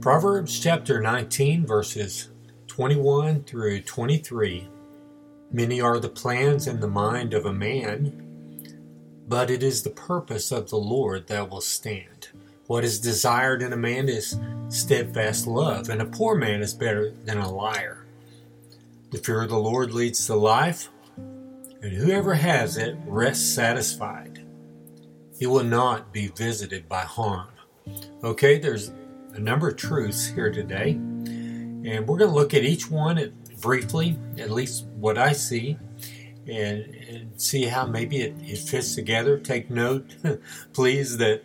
Proverbs chapter 19, verses 21 through 23. Many are the plans in the mind of a man, but it is the purpose of the Lord that will stand. What is desired in a man is steadfast love, and a poor man is better than a liar. The fear of the Lord leads to life, and whoever has it rests satisfied. He will not be visited by harm. Okay, there's a number of truths here today, and we're going to look at each one briefly, at least what I see, and, and see how maybe it, it fits together. Take note, please, that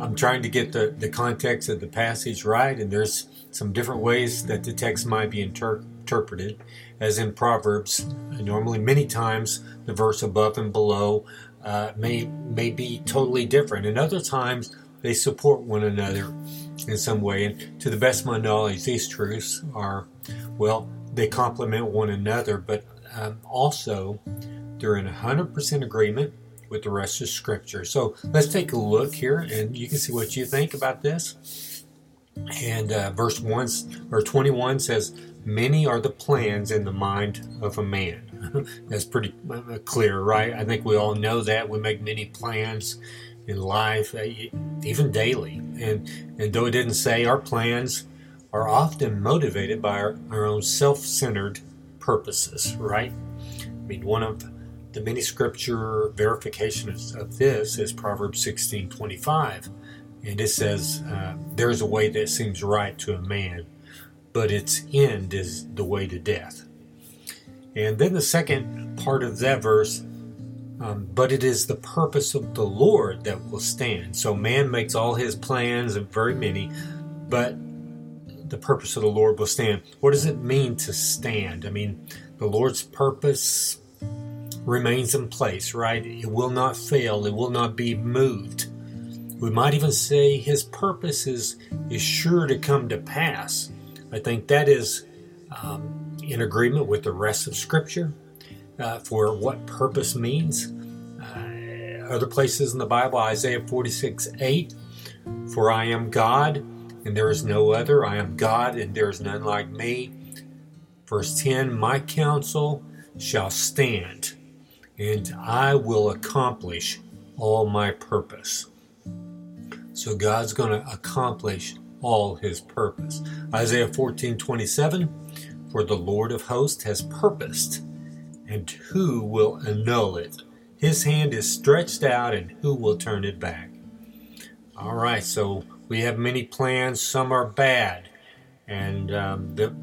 I'm trying to get the, the context of the passage right, and there's some different ways that the text might be inter- interpreted, as in Proverbs. Normally, many times, the verse above and below uh, may may be totally different, and other times they support one another in some way. And to the best of my knowledge, these truths are, well, they complement one another, but um, also they're in 100% agreement with the rest of Scripture. So let's take a look here, and you can see what you think about this. And uh, verse 1 or 21 says, Many are the plans in the mind of a man. That's pretty uh, clear, right? I think we all know that. We make many plans in life, uh, even daily. And, and though it didn't say, our plans are often motivated by our, our own self centered purposes, right? I mean, one of the many scripture verifications of this is Proverbs 16 25. And it says, uh, There is a way that seems right to a man, but its end is the way to death. And then the second part of that verse, um, but it is the purpose of the Lord that will stand. So man makes all his plans, and very many, but the purpose of the Lord will stand. What does it mean to stand? I mean, the Lord's purpose remains in place, right? It will not fail, it will not be moved. We might even say his purpose is, is sure to come to pass. I think that is um, in agreement with the rest of Scripture uh, for what purpose means. Uh, other places in the Bible, Isaiah 46 8, for I am God and there is no other. I am God and there is none like me. Verse 10 My counsel shall stand and I will accomplish all my purpose. So God's going to accomplish all his purpose. Isaiah 14 27 For the Lord of hosts has purposed, and who will annul it? His hand is stretched out, and who will turn it back? All right, so we have many plans, some are bad. And, um, the,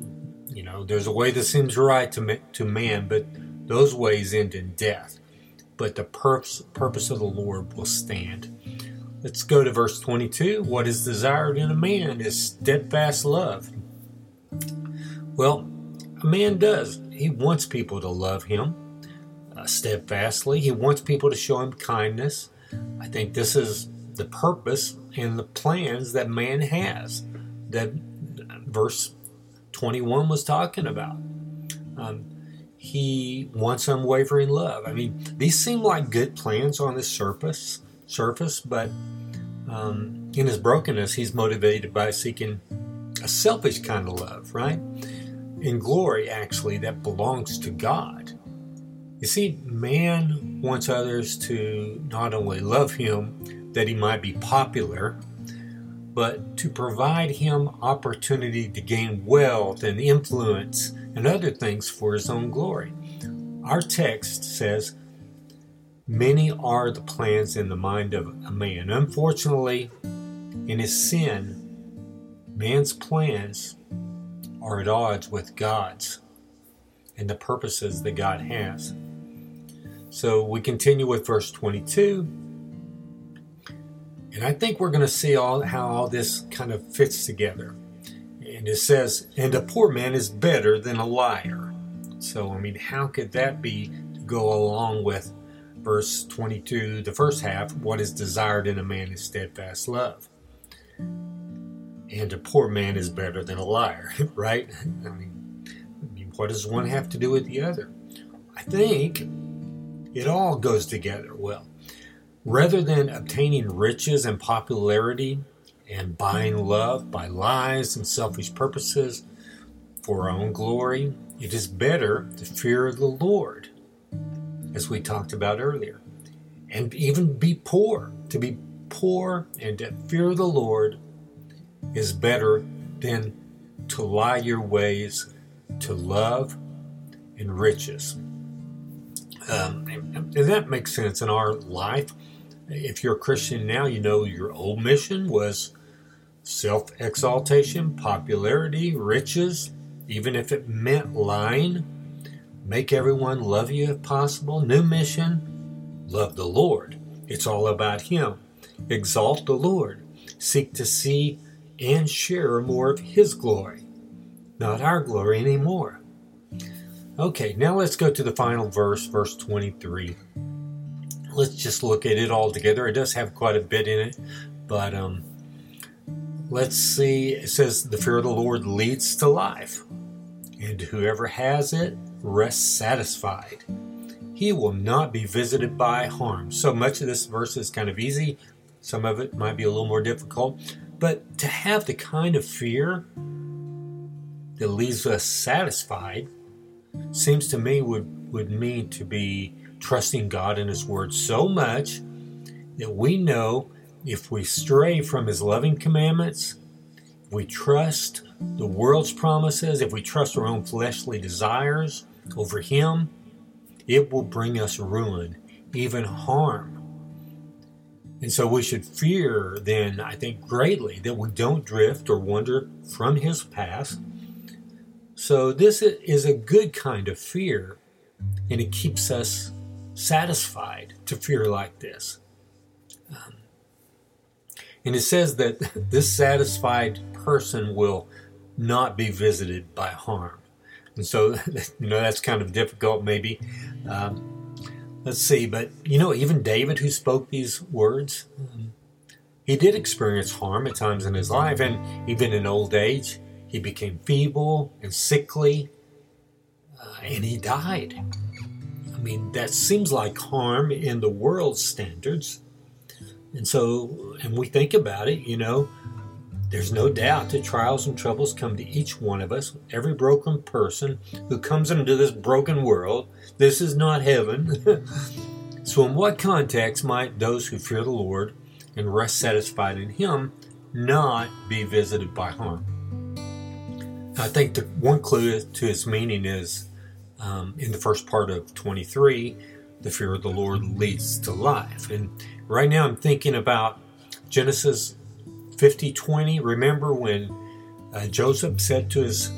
you know, there's a way that seems right to, to man, but those ways end in death. But the purpose, purpose of the Lord will stand. Let's go to verse 22. What is desired in a man is steadfast love. Well, a man does. He wants people to love him uh, steadfastly. He wants people to show him kindness. I think this is the purpose and the plans that man has that verse 21 was talking about. Um, he wants unwavering love. I mean, these seem like good plans on the surface, surface, but um, in his brokenness, he's motivated by seeking a selfish kind of love, right? In glory, actually, that belongs to God. You see, man wants others to not only love him, that he might be popular, but to provide him opportunity to gain wealth and influence and other things for his own glory. Our text says, Many are the plans in the mind of a man. Unfortunately, in his sin, man's plans are at odds with God's and the purposes that God has. So we continue with verse 22 and I think we're going to see all how all this kind of fits together. And it says, and a poor man is better than a liar. So, I mean, how could that be to go along with verse 22, the first half, what is desired in a man is steadfast love? And a poor man is better than a liar, right? I mean, what does one have to do with the other? I think it all goes together well. Rather than obtaining riches and popularity and buying love by lies and selfish purposes for our own glory. It is better to fear the Lord, as we talked about earlier, and even be poor. To be poor and to fear the Lord is better than to lie your ways to love and riches. Um, and, and that makes sense in our life. If you're a Christian now, you know your old mission was self exaltation, popularity, riches, even if it meant lying. Make everyone love you if possible. New mission love the Lord. It's all about Him. Exalt the Lord. Seek to see and share more of His glory, not our glory anymore. Okay, now let's go to the final verse, verse 23. Let's just look at it all together. It does have quite a bit in it, but um, let's see. It says, The fear of the Lord leads to life, and whoever has it rests satisfied. He will not be visited by harm. So much of this verse is kind of easy. Some of it might be a little more difficult. But to have the kind of fear that leaves us satisfied seems to me would, would mean to be trusting God and His Word so much that we know if we stray from His loving commandments, if we trust the world's promises, if we trust our own fleshly desires over Him, it will bring us ruin, even harm. And so we should fear then, I think, greatly that we don't drift or wander from his path. So this is a good kind of fear, and it keeps us satisfied to fear like this. Um, and it says that this satisfied person will not be visited by harm. And so, you know, that's kind of difficult maybe. Um, Let's see, but you know, even David, who spoke these words, um, he did experience harm at times in his life, and even in old age, he became feeble and sickly, uh, and he died. I mean, that seems like harm in the world's standards. And so, and we think about it, you know, there's no doubt that trials and troubles come to each one of us, every broken person who comes into this broken world. This is not heaven. so, in what context might those who fear the Lord and rest satisfied in Him not be visited by harm? I think the one clue to its meaning is um, in the first part of 23, the fear of the Lord leads to life. And right now I'm thinking about Genesis 5020. Remember when uh, Joseph said to his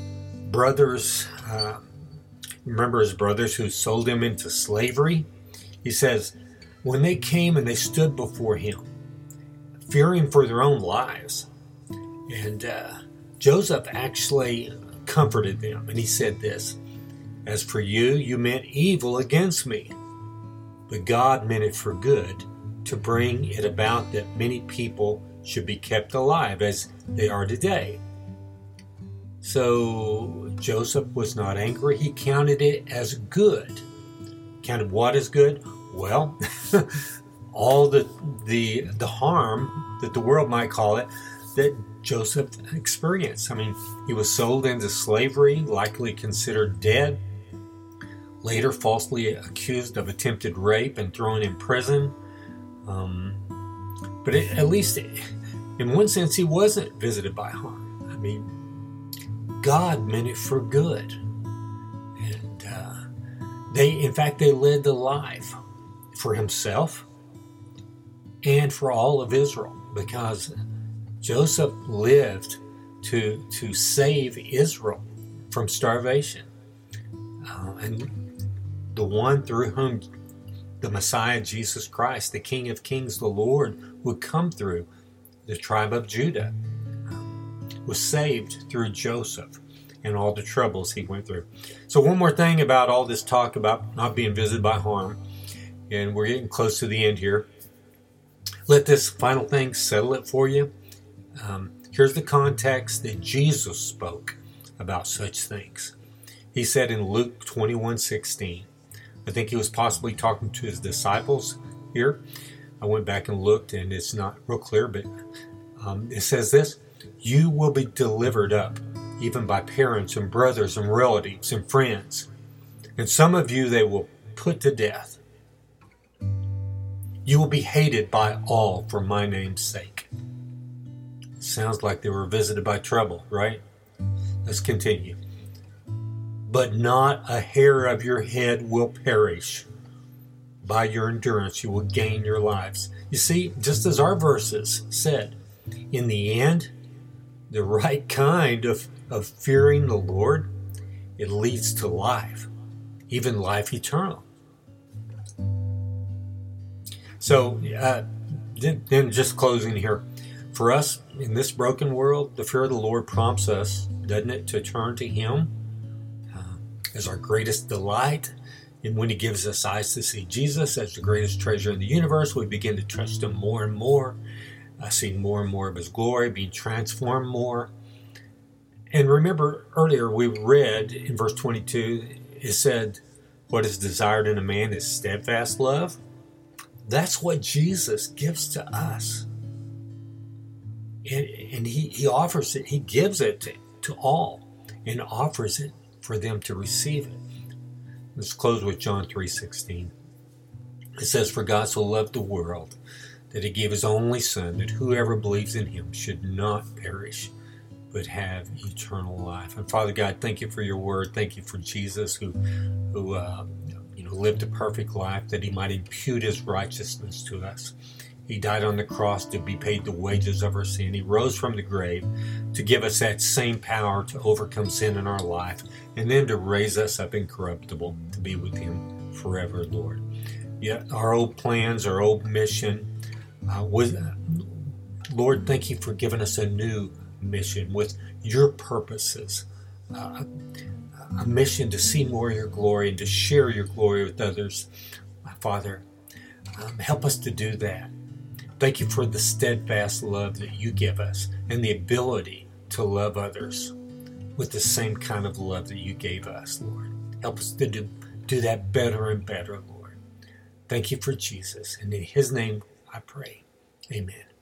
brothers, uh, remember his brothers who sold him into slavery? He says, when they came and they stood before him, fearing for their own lives, and uh, Joseph actually comforted them, and he said this As for you, you meant evil against me, but God meant it for good to bring it about that many people should be kept alive as they are today. So Joseph was not angry. He counted it as good. Counted what as good? Well, all the the the harm that the world might call it that Joseph experienced. I mean, he was sold into slavery, likely considered dead, later falsely accused of attempted rape and thrown in prison. Um, but it, at least, in one sense, he wasn't visited by harm. I mean, God meant it for good. And uh, they, in fact, they led the life for himself and for all of Israel because Joseph lived to, to save Israel from starvation. Uh, and the one through whom the Messiah, Jesus Christ, the King of Kings, the Lord, would come through. The tribe of Judah was saved through Joseph and all the troubles he went through. So, one more thing about all this talk about not being visited by harm, and we're getting close to the end here. Let this final thing settle it for you. Um, here's the context that Jesus spoke about such things. He said in Luke 21 16, I think he was possibly talking to his disciples here. I went back and looked, and it's not real clear, but Um, it says this You will be delivered up, even by parents and brothers and relatives and friends. And some of you they will put to death. You will be hated by all for my name's sake. Sounds like they were visited by trouble, right? Let's continue. But not a hair of your head will perish. By your endurance, you will gain your lives. You see, just as our verses said, in the end, the right kind of, of fearing the Lord, it leads to life, even life eternal. So, uh, then, just closing here. For us in this broken world, the fear of the Lord prompts us, doesn't it, to turn to Him as our greatest delight. And when He gives us eyes to see Jesus as the greatest treasure in the universe, we begin to trust Him more and more, uh, seeing more and more of His glory, being transformed more. And remember earlier we read in verse 22, it said, What is desired in a man is steadfast love. That's what Jesus gives to us and, and he, he offers it, he gives it to, to all and offers it for them to receive it. Let's close with John 3:16. It says, For God so loved the world that he gave his only Son, that whoever believes in him should not perish, but have eternal life. And Father God, thank you for your word. Thank you for Jesus who, who uh, you know, lived a perfect life that he might impute his righteousness to us. He died on the cross to be paid the wages of our sin. He rose from the grave to give us that same power to overcome sin in our life and then to raise us up incorruptible to be with Him forever, Lord. Yet our old plans, our old mission, uh, was, Lord, thank you for giving us a new mission with your purposes. Uh, a mission to see more of your glory and to share your glory with others. My Father, um, help us to do that. Thank you for the steadfast love that you give us and the ability to love others with the same kind of love that you gave us, Lord. Help us to do, do that better and better, Lord. Thank you for Jesus. And in his name I pray. Amen.